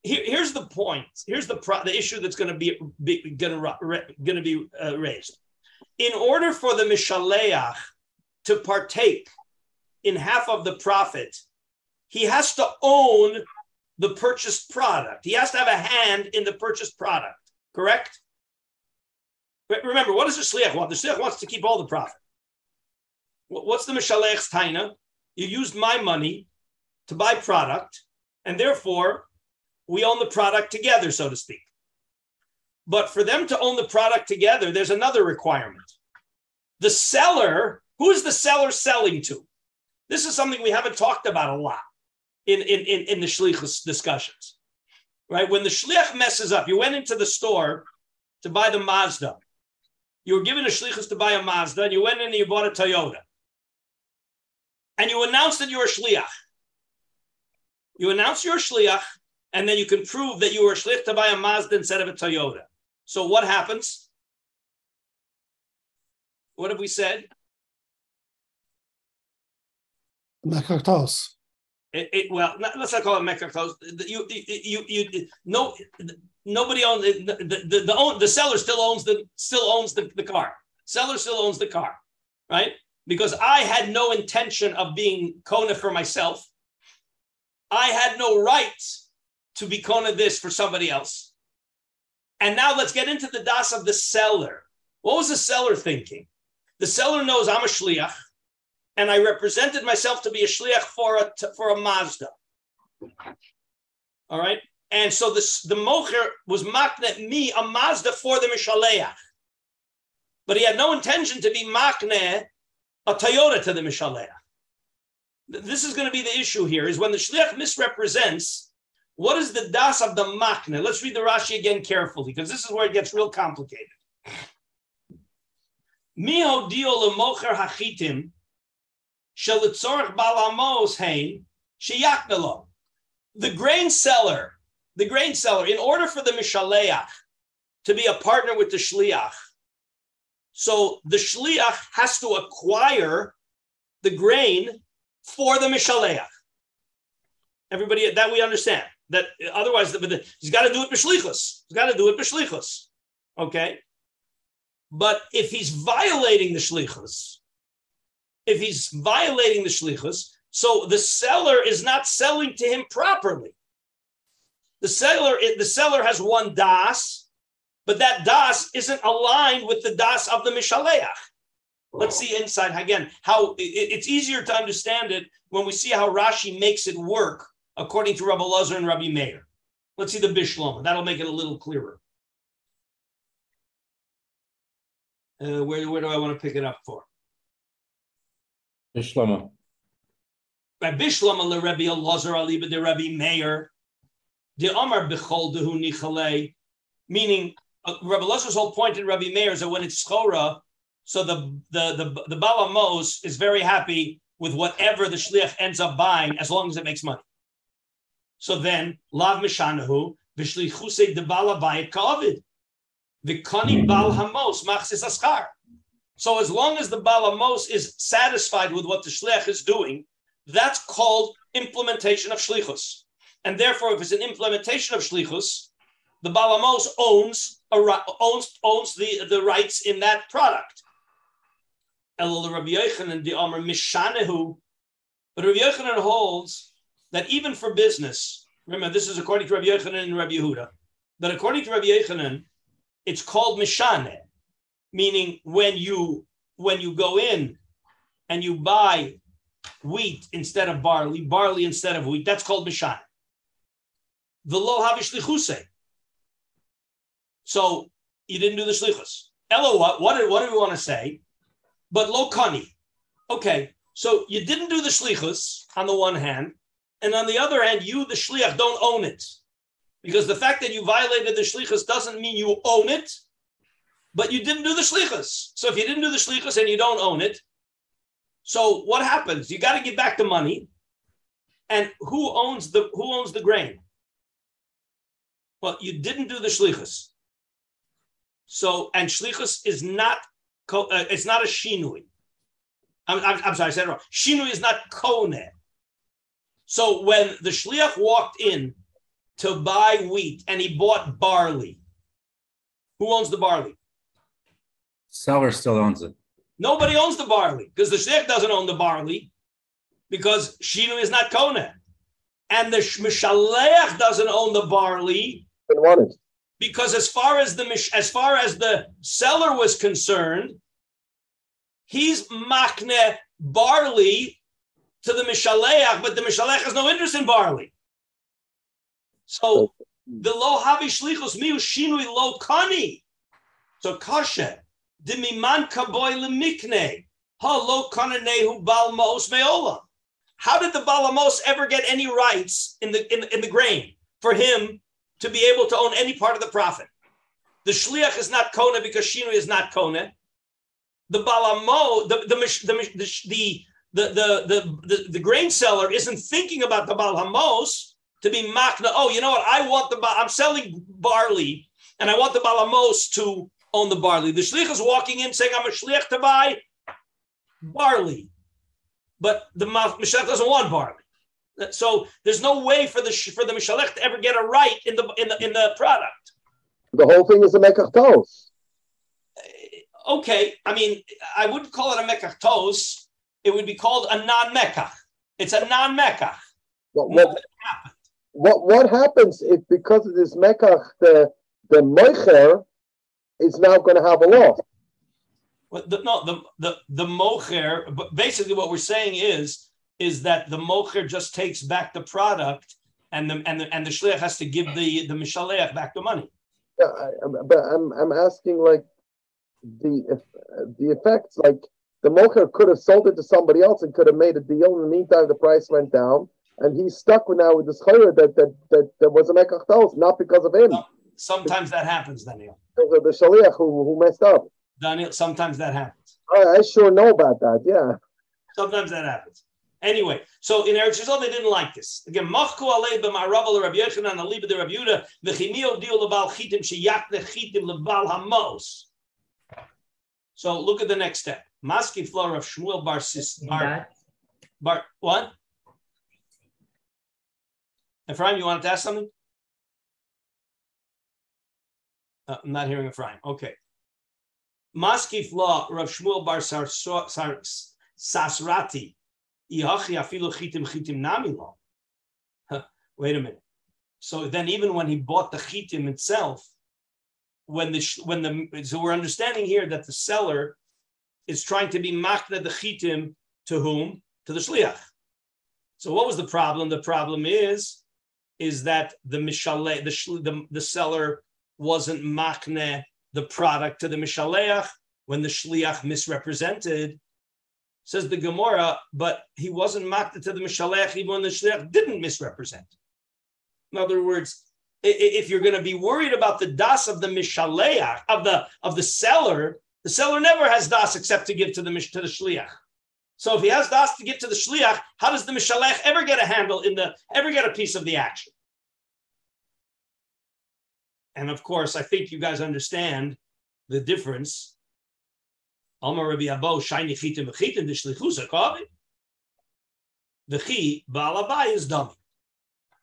Speaker 1: Here's the point. Here's the pro, the issue that's going to be, be going to be uh, raised. In order for the mishaleach to partake in half of the profit, he has to own the purchased product. He has to have a hand in the purchased product, correct? Remember, what does the shliach want? The shliach wants to keep all the profit. What's the mishalech's taina? You used my money to buy product, and therefore we own the product together, so to speak. But for them to own the product together, there's another requirement. The seller, who is the seller selling to? This is something we haven't talked about a lot in, in, in, in the shlichus discussions, right? When the shlich messes up, you went into the store to buy the Mazda. You were given a shlichus to buy a Mazda, and you went in and you bought a Toyota. And you announced that you're a shliach. You announce you're a shliach, and then you can prove that you were a shliach to buy a Mazda instead of a Toyota. So what happens? What have we said?
Speaker 2: Mekartos.
Speaker 1: It, it, well, not, let's not call it mekartos. You, you, you, you, no, nobody owns the the the, the, own, the seller still owns the still owns the, the car. Seller still owns the car, right? Because I had no intention of being kona for myself. I had no right to be kona this for somebody else. And now let's get into the das of the seller. What was the seller thinking? The seller knows I'm a shliach and I represented myself to be a shliach for a for a Mazda. All right, and so this the mocher was makne me a Mazda for the mishaleach, but he had no intention to be makne a Toyota to the mishaleach. This is going to be the issue here: is when the shliach misrepresents. What is the das of the makne? Let's read the Rashi again carefully because this is where it gets real complicated. Miho dio lemocher hachitim the grain seller, the grain seller, in order for the mishaleach to be a partner with the shliach, so the shliach has to acquire the grain for the mishaleach. Everybody, that we understand. That otherwise, the, he's got to do it b'shlichus. He's got to do it b'shlichus. Okay, but if he's violating the shlichus, if he's violating the shlichus, so the seller is not selling to him properly. The seller, the seller has one das, but that das isn't aligned with the das of the mishaleach. Let's see inside again how it's easier to understand it when we see how Rashi makes it work according to Rabbi Lazar and Rabbi Meir. Let's see the Bishlama. That'll make it a little clearer. Uh, where, where do I want to pick it up for?
Speaker 4: Bishlama.
Speaker 1: By Bishlama le Rabbi Elazar Ali the Rabbi Meir, the Amar Bechol Dehu Nichale, meaning uh, Rabbi Elazar's whole point in Rabbi Meir is that when it's Chora, so the the the the Balamos is very happy with whatever the shliach ends up buying as long as it makes money. So then, lav mishanahu v'shlichuse de bala bayit ka'avid v'kani bal hamos machsis askar. So as long as the Balamos is satisfied with what the Shliach is doing, that's called implementation of Shlichus. And therefore, if it's an implementation of Shlichus, the Balamos owns owns owns the, the rights in that product. El Rabbi the Mishanehu. But Rabbi Yochanan holds that even for business, remember this is according to Rabbi Yochanan and Rabbi Yehuda, that according to Rabbi Yochanan, it's called Mishane, meaning when you when you go in and you buy wheat instead of barley, barley instead of wheat, that's called Mishane. The lo havish lichuse. So you didn't do the shlichus. Elo, what, what, do, what do we want to say? But lo kani. Okay, so you didn't do the shlichus on the one hand, and on the other hand, you, the shliach, don't own it. Because the fact that you violated the shlichus doesn't mean you own it, but you didn't do the shlichus. So if you didn't do the shlichus and you don't own it, so what happens? You got to give back the money, and who owns the who owns the grain? Well, you didn't do the shlichus. So and shlichus is not uh, it's not a shinui. I'm, I'm, I'm, sorry, I said it wrong. Shinui is not kone. So when the shliach walked in to buy wheat and he bought barley, who owns the barley?
Speaker 4: Seller still owns it.
Speaker 1: Nobody owns the barley because the shliach doesn't own the barley because Shinu is not kone. And the Mishaleach doesn't own the barley because as far as the as far as the seller was concerned, he's makne barley to the Mishaleach, but the Mishaleach has no interest in barley. So the lo havi shlichus miu shinui lo kani. So kasha dimiman kaboy lemikne ha lo kananehu bal maos meola. How did the balamos ever get any rights in the in, in the grain for him to be able to own any part of the profit? The shliach is not kona because shinu is not kona. The balamo, the the the the the, the, the, the, grain seller isn't thinking about the balamos to be makna. Oh, you know what? I want the I'm selling barley, and I want the balamos to own the barley. The shlich is walking in saying, "I'm a shlich to buy barley," but the mishlich doesn't want barley. So there's no way for the for the mishalech to ever get a right in the in the in the product.
Speaker 5: The whole thing is a mekach tos.
Speaker 1: Okay, I mean, I wouldn't call it a mekach tos. It would be called a non-mekach. It's a non-mekach.
Speaker 5: What, what, what what happens if because of this mekach the the mocher is now going to have a loss?
Speaker 1: Well, the, no, the the the mocher. But basically, what we're saying is is that the mocher just takes back the product, and the and the and the shliach has to give the the mishaleach back the money.
Speaker 5: Yeah, I, but I'm I'm asking like the the effects like the mocher could have sold it to somebody else and could have made a deal. In the meantime, the price went down and he's stuck now with this chayra that that that, that was a mekach not because of him.
Speaker 1: Sometimes that happens, Daniel.
Speaker 5: The, the shaliach who, who messed up.
Speaker 1: Daniel, sometimes that happens.
Speaker 5: I, I sure know about that. Yeah.
Speaker 1: Sometimes that happens. Anyway, so in Eretz Yisrael they didn't like this. Again, machku alei Rabbi Yochanan aliba de Rabbi Yehuda v'chimio lebal chitim lebal hamos. So look at the next step. Maski floor of Shmuel bar sis bar, bar what? Ephraim, you wanted to ask something? Uh, I'm not hearing Ephraim. Okay. Maskif law, Rav Shmuel bar Sar, Sar, Sasrati, Wait a minute. So then, even when he bought the chitim itself, when the when the so we're understanding here that the seller is trying to be makna the chitim to whom to the shliach. So what was the problem? The problem is is that the mishale, the, the, the seller wasn't makne the product to the mishaleach when the shliach misrepresented. Says the Gemara, but he wasn't makne to the mishaleach even when the shliach didn't misrepresent. In other words, if you're going to be worried about the das of the mishaleach of the of the seller, the seller never has das except to give to the to the shliach. So if he has das to give to the shliach, how does the mishalech ever get a handle in the ever get a piece of the action? And of course, I think you guys understand the difference. Rabbi chitim chitim dishlichusa kavi. The is dummy.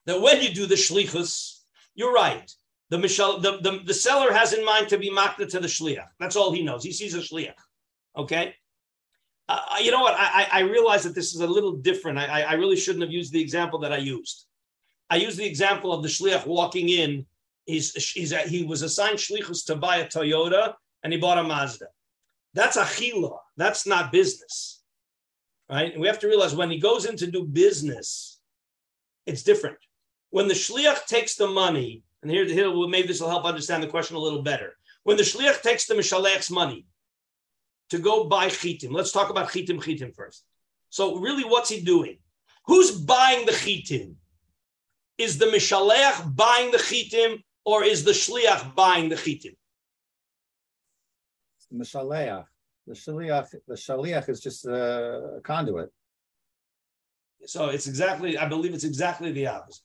Speaker 1: That when you do the shlichus, you're right. The, Michel, the, the, the seller has in mind to be makna to the shliach. That's all he knows. He sees a shliach. Okay? Uh, you know what? I, I realize that this is a little different. I, I really shouldn't have used the example that I used. I used the example of the shliach walking in. He's, he's he was assigned shlichus to buy a Toyota, and he bought a Mazda. That's a achila. That's not business, right? And we have to realize when he goes in to do business, it's different. When the shliach takes the money, and here, here maybe this will help understand the question a little better. When the shliach takes the mishalech's money to go buy chitim, let's talk about chitim chitim first. So really, what's he doing? Who's buying the chitim? Is the mishalech buying the chitim, or is the shliach buying the chitim?
Speaker 6: The shaleach. The shaliach, the shaliach is just a conduit.
Speaker 1: So it's exactly, I believe it's exactly the opposite.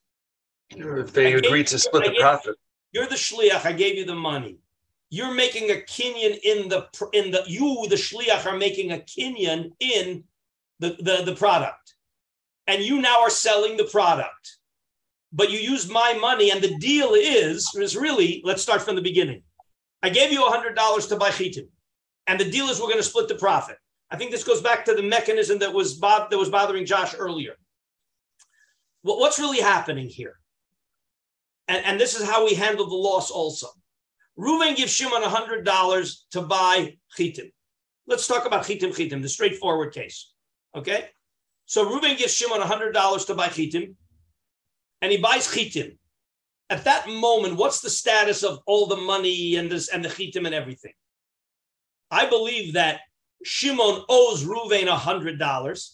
Speaker 3: If they
Speaker 1: I
Speaker 3: agree to split the profit.
Speaker 1: You're the shliach. I gave you the money. You're making a kinyan in the in the you the shliach are making a kinyan in the, the the product, and you now are selling the product. But you used my money, and the deal is is really let's start from the beginning. I gave you a hundred dollars to buy chitim, and the dealers were going to split the profit. I think this goes back to the mechanism that was that was bothering Josh earlier. What, what's really happening here? and, and this is how we handle the loss also. Reuven gives Shimon $100 to buy chitim. Let's talk about chitim chitim, the straightforward case. Okay? So Reuven gives Shimon $100 to buy chitim, and he buys chitim. At that moment, what's the status of all the money and this and the chitim and everything? I believe that Shimon owes Reuven $100.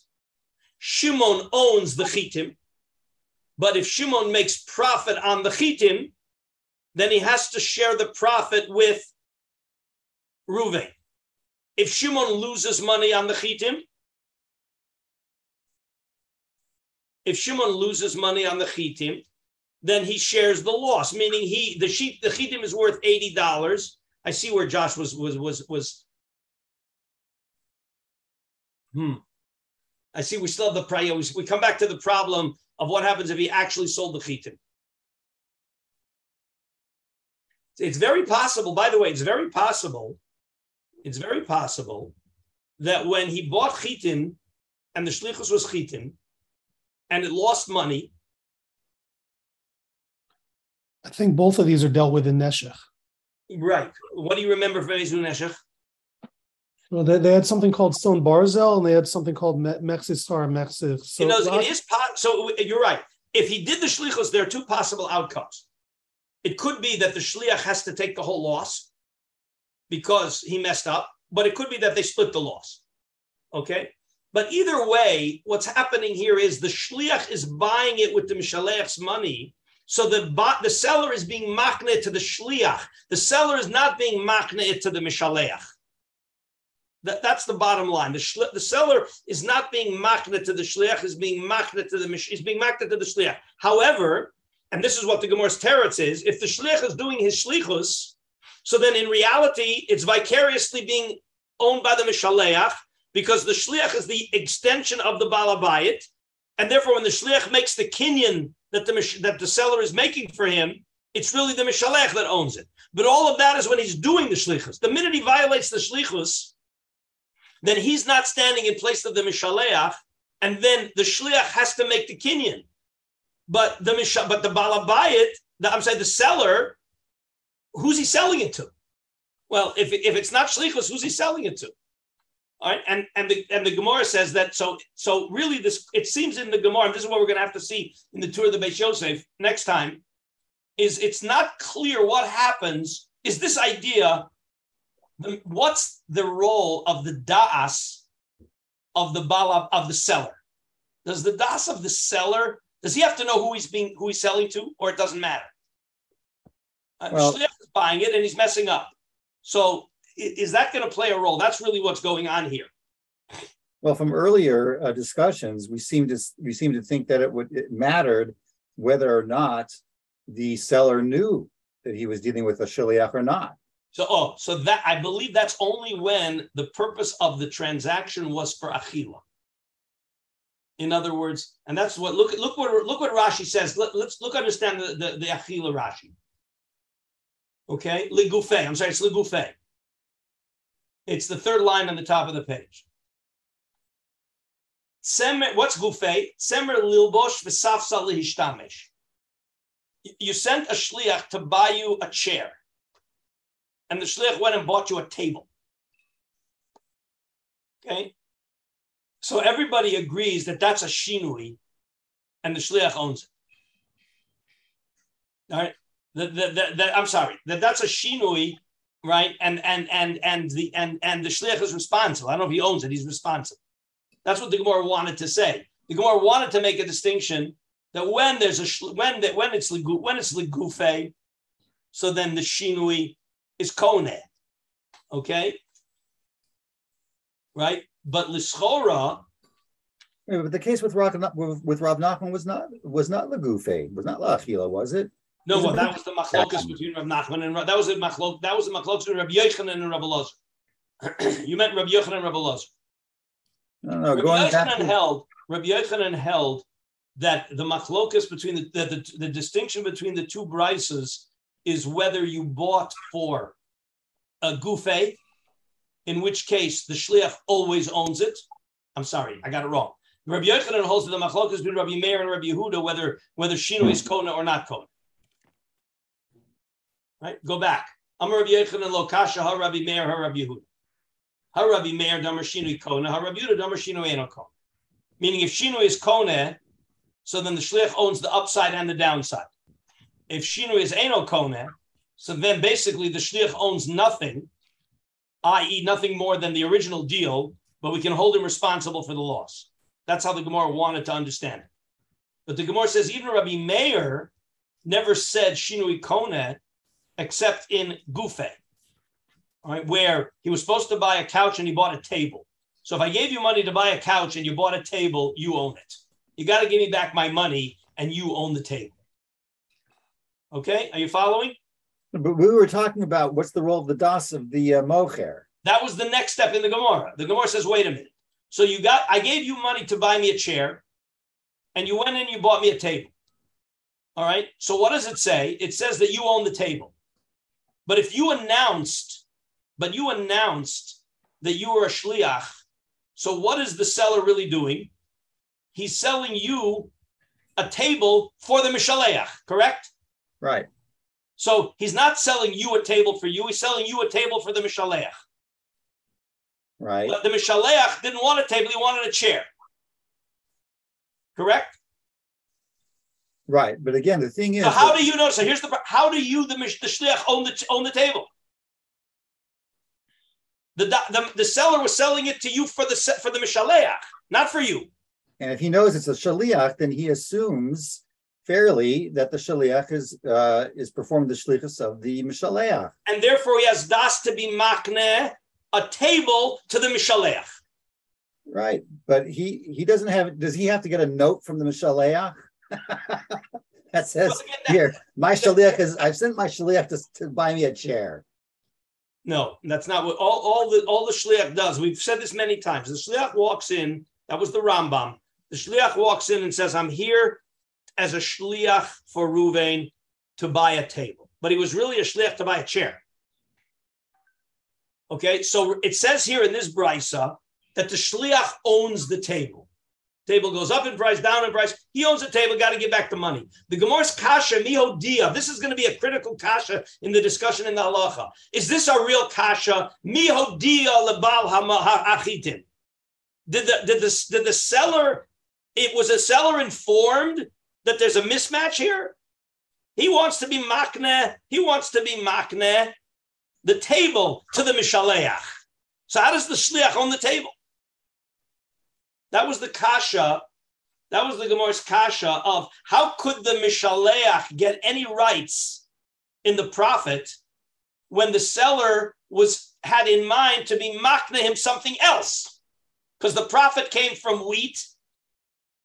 Speaker 1: Shimon owns the chitim. But if Shimon makes profit on the chitim, then he has to share the profit with Reuven. If Shimon loses money on the chitim, if Shimon loses money on the chitim, then he shares the loss. Meaning he the sheep the chitim is worth eighty dollars. I see where Josh was was was was. Hmm. I see we still have the prior. We, we come back to the problem of what happens if he actually sold the chitim. It's very possible, by the way, it's very possible, it's very possible that when he bought chitim and the shlichus was chitim and it lost money,
Speaker 2: I think both of these are dealt with in Neshech.
Speaker 1: Right? What do you remember from Ezu Neshech?
Speaker 2: Well, they, they had something called Tzon Barzel and they had something called Me- Mexistar Mexis. So
Speaker 1: you know, it is po- so you're right. If he did the shlichus, there are two possible outcomes. It could be that the shliach has to take the whole loss because he messed up, but it could be that they split the loss. Okay, but either way, what's happening here is the shliach is buying it with the mishalech's money. So the the seller is being machne to the shliach. The seller is not being machne to the mishalech. That, that's the bottom line. The, the seller is not being machne to the shliach, is being machne to the is being machne to the shliach. However, and this is what the Gemara's teretz is, if the shliach is doing his shlichus, so then in reality, it's vicariously being owned by the mishaleach because the shliach is the extension of the balabayit, and therefore when the shliach makes the kinyan that the that the seller is making for him, it's really the mishalech that owns it. But all of that is when he's doing the shlichus. The minute he violates the shlichus, then he's not standing in place of the Mishaleach, and then the Shliach has to make the Kinyan. But the Misha, but the Balabayit, the, I'm saying the seller, who's he selling it to? Well, if, if it's not Shlichus, who's he selling it to? All right, and and the and the Gemara says that so so really this it seems in the Gemara, and this is what we're going to have to see in the Tur of the Beis Yosef next time, is it's not clear what happens. Is this idea the, what's the role of the das of the bala of the seller? Does the das of the seller does he have to know who he's being who he's selling to, or it doesn't matter? Uh,
Speaker 6: Well-
Speaker 1: Shliach is buying it and he's messing up. So is that going to play a role? That's really what's going on here.
Speaker 6: Well, from earlier uh, discussions, we seem to we seem to think that it would it mattered whether or not the seller knew that he was dealing with a shiliach or not.
Speaker 1: So oh, so that I believe that's only when the purpose of the transaction was for achila. In other words, and that's what look look what look what Rashi says. Let, us look understand the, the, the achila Rashi. Okay, ligufe. I'm sorry, it's ligufe. It's the third line on the top of the page. Tzemer, what's gufei? Tzemer lilbosh v'safsal lihishtamesh. You sent a shliach to buy you a chair, and the shliach went and bought you a table. Okay, so everybody agrees that that's a shinui, and the shliach owns it. All right, the, the, the, I'm sorry, that that's a shinui, right? And and and and the and and the shliach is responsible. I don't know if he owns it; he's responsible. That's what the Gemara wanted to say. The Gemara wanted to make a distinction that when there's a when that when it's when it's legufe, so then the shinui is kone. Okay, right? But lischora.
Speaker 6: Yeah, but the case with Rav, with, with Rav Nachman was not was not legufe, was not lachila, was it?
Speaker 1: No, well, that was the machlokas between Rav Nachman and Rav, that was the machlok that was the machlokas between Rav Yochanan and Rav Elazar. you meant Rav Yochanan and Rav Elazar.
Speaker 6: No, no,
Speaker 1: Rabbi
Speaker 6: going
Speaker 1: Yochanan
Speaker 6: to,
Speaker 1: held Rabbi Yochanan held that the machlokas between the, the, the, the distinction between the two brises is whether you bought for a gufe, in which case the shliach always owns it. I'm sorry, I got it wrong. Rabbi Yochanan holds that the machlokas between Rabbi Meir and Rabbi Yehuda whether whether shino is kona or not kona. Right, go back. I'm Rabbi Yochanan lo kasha ha Rabbi Meir ha Rabbi Yehuda. Ha Rabbi Meir damar shino kona ha Rabbi Yehuda damar shino eno kona. Meaning, if shino is kona, so then the shliach owns the upside and the downside. If shino is eno kona, so then basically the shliach owns nothing, i.e., nothing more than the original deal, but we can hold him responsible for the loss. That's how the Gemara wanted to understand it. But the Gemara says even Rabbi Meir never said shinui kona except in gufe, right, where he was supposed to buy a couch and he bought a table. So if I gave you money to buy a couch and you bought a table, you own it. You got to give me back my money and you own the table. Okay, are you following?
Speaker 6: but we were talking about what's the role of the das of the uh, mocher.
Speaker 1: That was the next step in the Gemara. The Gemara says, wait a minute. So you got, I gave you money to buy me a chair, and you went in and you bought me a table. All right. So what does it say? It says that you own the table. But if you announced, but you announced that you were a shliach, so what is the seller really doing? He's selling you a table for the mishaleach, correct?
Speaker 6: Right.
Speaker 1: So he's not selling you a table for you. He's selling you a table for the mishaleach.
Speaker 6: Right.
Speaker 1: But the Mishaleach didn't want a table, he wanted a chair. Correct?
Speaker 6: Right. But again, the thing is,
Speaker 1: So how
Speaker 6: that-
Speaker 1: do you know? So here's the how do you the the shliach own the own the table? The, the the seller was selling it to you for the for the Mishaleach, not for you.
Speaker 6: and if he knows it's a shaliach, then he assumes fairly that the shaliach is uh, is performing the shlichus of the mishaleach.
Speaker 1: And therefore he has das to be makne a table to the Mishaleach.
Speaker 6: Right. But he he doesn't have. Does he have to get a note from the mishaleach? that says
Speaker 1: Well, again, that-
Speaker 6: here, my shaliach is. I've sent my shaliach to, to buy me a chair.
Speaker 1: No, that's not what all, all the all the shliach does. We've said this many times. The shliach walks in. That was the Rambam. The shliach walks in and says, "I'm here as a shliach for Reuven to buy a table," but he was really a shliach to buy a chair. Okay, so it says here in this brisa that the shliach owns the table. Table goes up in price, down in price. He owns the table. Got to give back the money. The Gemara's kasha miho mihodia. This is going to be a critical kasha in the discussion in the halacha. Is this a real kasha? miho Mihodia lebal ha'achitim. Did the did the did the seller? It was a seller informed that there's a mismatch here. He wants to be makne. He wants to be makne the table to the mishaleach. So how does the shliach own the table? That was the kasha. That was the Gemara's kasha of how could the mishaleach get any rights in the profit when the seller was had in mind to be makna him something else, because the profit came from wheat,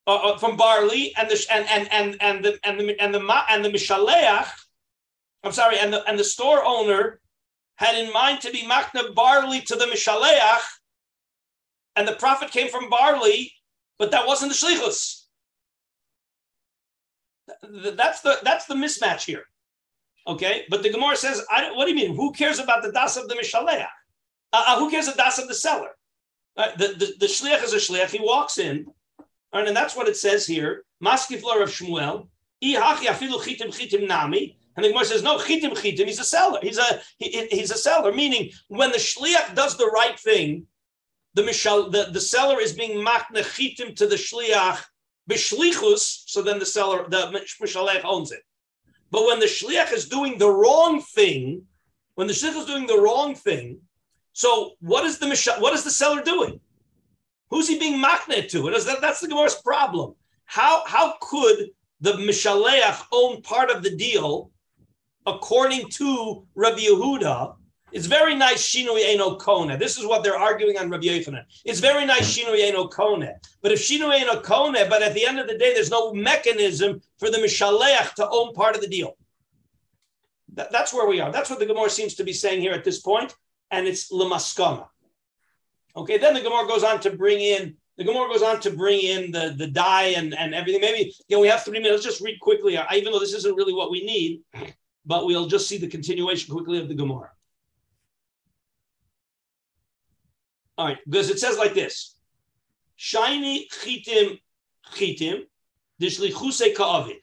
Speaker 1: uh, uh, from barley, and the and and and and the and the and the and the mishaleach. I'm sorry, and the and the store owner had in mind to be makna barley to the mishaleach, and the profit came from barley, but that wasn't the shlichus. That's the that's the mismatch here. Okay, but the Gemara says, "What do you mean? Who cares about the das of the mishaleach? Uh, uh, who cares the das of the seller? Uh, the, the the shliach is a shliach. He walks in and that's what it says here. Maskif of Shmuel. nami. And the Gemara says, no, chitim chitim, he's a seller. He's a he, he's a seller, meaning when the shliach does the right thing, the the, the seller is being makne chitim to the shliach b'shlichus, so then the seller, the mishalech owns it. But when the shliach is doing the wrong thing, when the shliach is doing the wrong thing, so what is the mishal, what is the seller doing? Who's he being makne to? That, that's the Gemara's problem. How how could the mishaleach own part of the deal according to Rabbi Yehuda, it's very nice Shinui Eno Kone. This is what they're arguing on Rabbi Yochanan. It's very nice Shinui Eno Kone. But if Shinui Eno Kone, but at the end of the day, there's no mechanism for the Mishaleach to own part of the deal. That, that's where we are. That's what the Gemara seems to be saying here at this point. and it's Lamaskama. Okay, then the Gemara goes on to bring in the Gemara goes on to bring in the, the die and, and everything. Maybe you know, we have three minutes. Let's just read quickly, even though this isn't really what we need but we'll just see the continuation quickly of the Gemara. All right, because it says like this: "Shiny chitim chitim ka'avid."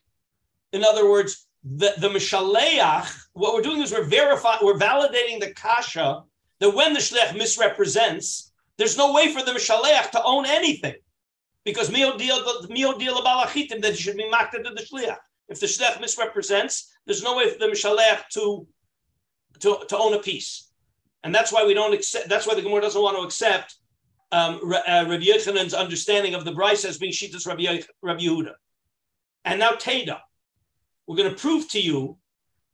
Speaker 1: In other words, the the mishaleach. What we're doing is we're verifying, we're validating the kasha that when the shliach misrepresents, there's no way for the mishaleach to own anything, because mio balachitim that he should be maked to the shliach. If the shliach misrepresents, there's no way for the mishalech to, to, to own a piece. And that's why we don't accept, that's why the Gemara doesn't want to accept um, uh, Rabbi Yochanan's understanding of the brise as being Shitas Rabbi, Rabbi Yehuda. And now Teda. We're going to prove to you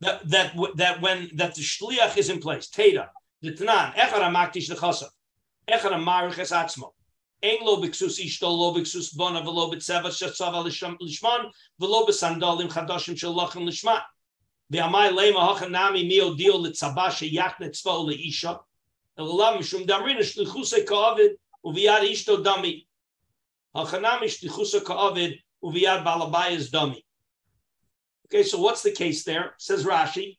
Speaker 1: that that that when that the shliach is in place. Teda. The Tanan. Echad amaktish lechasav. Echad amariches atzmo. Ein lo biksus ishto lo biksus bona velo bitseva shetzava lishman velo besandalim chadashim shalachim lishman. Okay, so what's the case there? Says Rashi.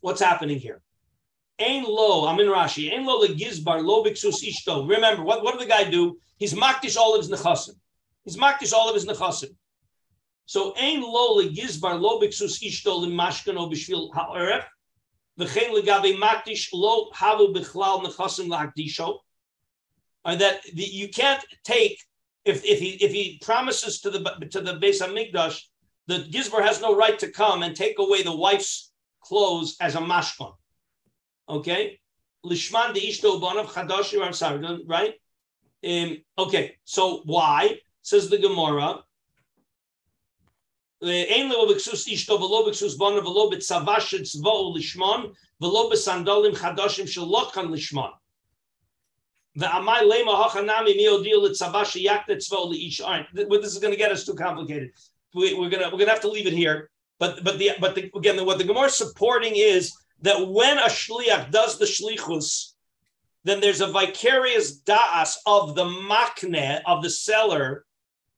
Speaker 1: What's happening here? Ain lo, I'm in Rashi. Ain lo legizbar lo biksus ishto. Remember, what, what did the guy do? He's makdish all of his nechasim. He's makdish all of his nechasim. So ain lo legizbar lo biksus ishto limashkano b'shvil ha'eref. V'chein legabe makdish lo havu b'chlal nechasim la'akdisho. And that you can't take if, if he if he promises to the to the Beis Hamikdash, the Gizbar has no right to come and take away the wife's clothes as a mashkan. Okay, lishman de ishto bonav chadash. I'm right? Um, okay, so why says the Gemara? Right, this is going to get us too complicated. We, are gonna we're gonna have to leave it here. But but the but the, again, what the Gemara is supporting is that when a shliach does the shlichus, then there's a vicarious da'as of the makne, of the seller,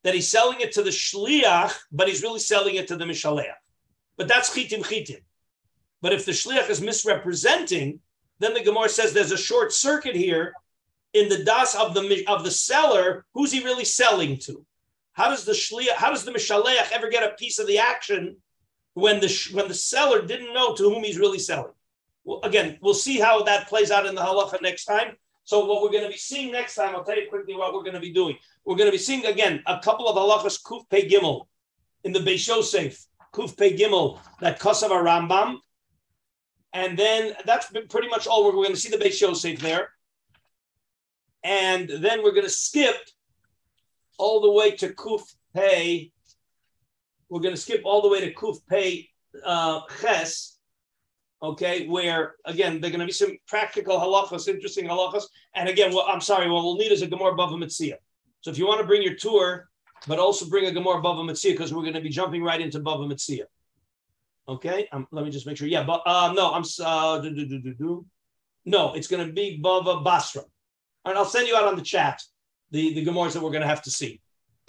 Speaker 1: that he's selling it to the shliach, but he's really selling it to the mishaleach. But that's chitim chitim. But if the shliach is misrepresenting, then the Gemara says there's a short circuit here in the das of the of the seller. Who's he really selling to? How does the shliach, how does the mishaleach ever get a piece of the action when the when the seller didn't know to whom he's really selling. Well, again, we'll see how that plays out in the halacha next time. So what we're going to be seeing next time, I'll tell you quickly what we're going to be doing. We're going to be seeing again a couple of halachas kuf pei gimel in the Beis Yosef kuf pei gimel that kosav Rambam, and then that's pretty much all. We're, going to see the Beis Yosef there, and then we're going to skip all the way to kuf pei we're going to skip all the way to Kuf Pei uh, Ches, okay, where again, there are going to be some practical halachas, interesting halachas. And again, well, I'm sorry, what we'll need is a Gemara Bava Metzia. So if you want to bring your Tur, but also bring a Gemara Bava Metzia, because we're going to be jumping right into Bava Metzia. Okay, um, let me just make sure. Yeah, but uh, no, I'm uh, do, do, do, do, no, it's going to be Bava Basra. And I'll send you out on the chat the the Gemaras that we're going to have to see.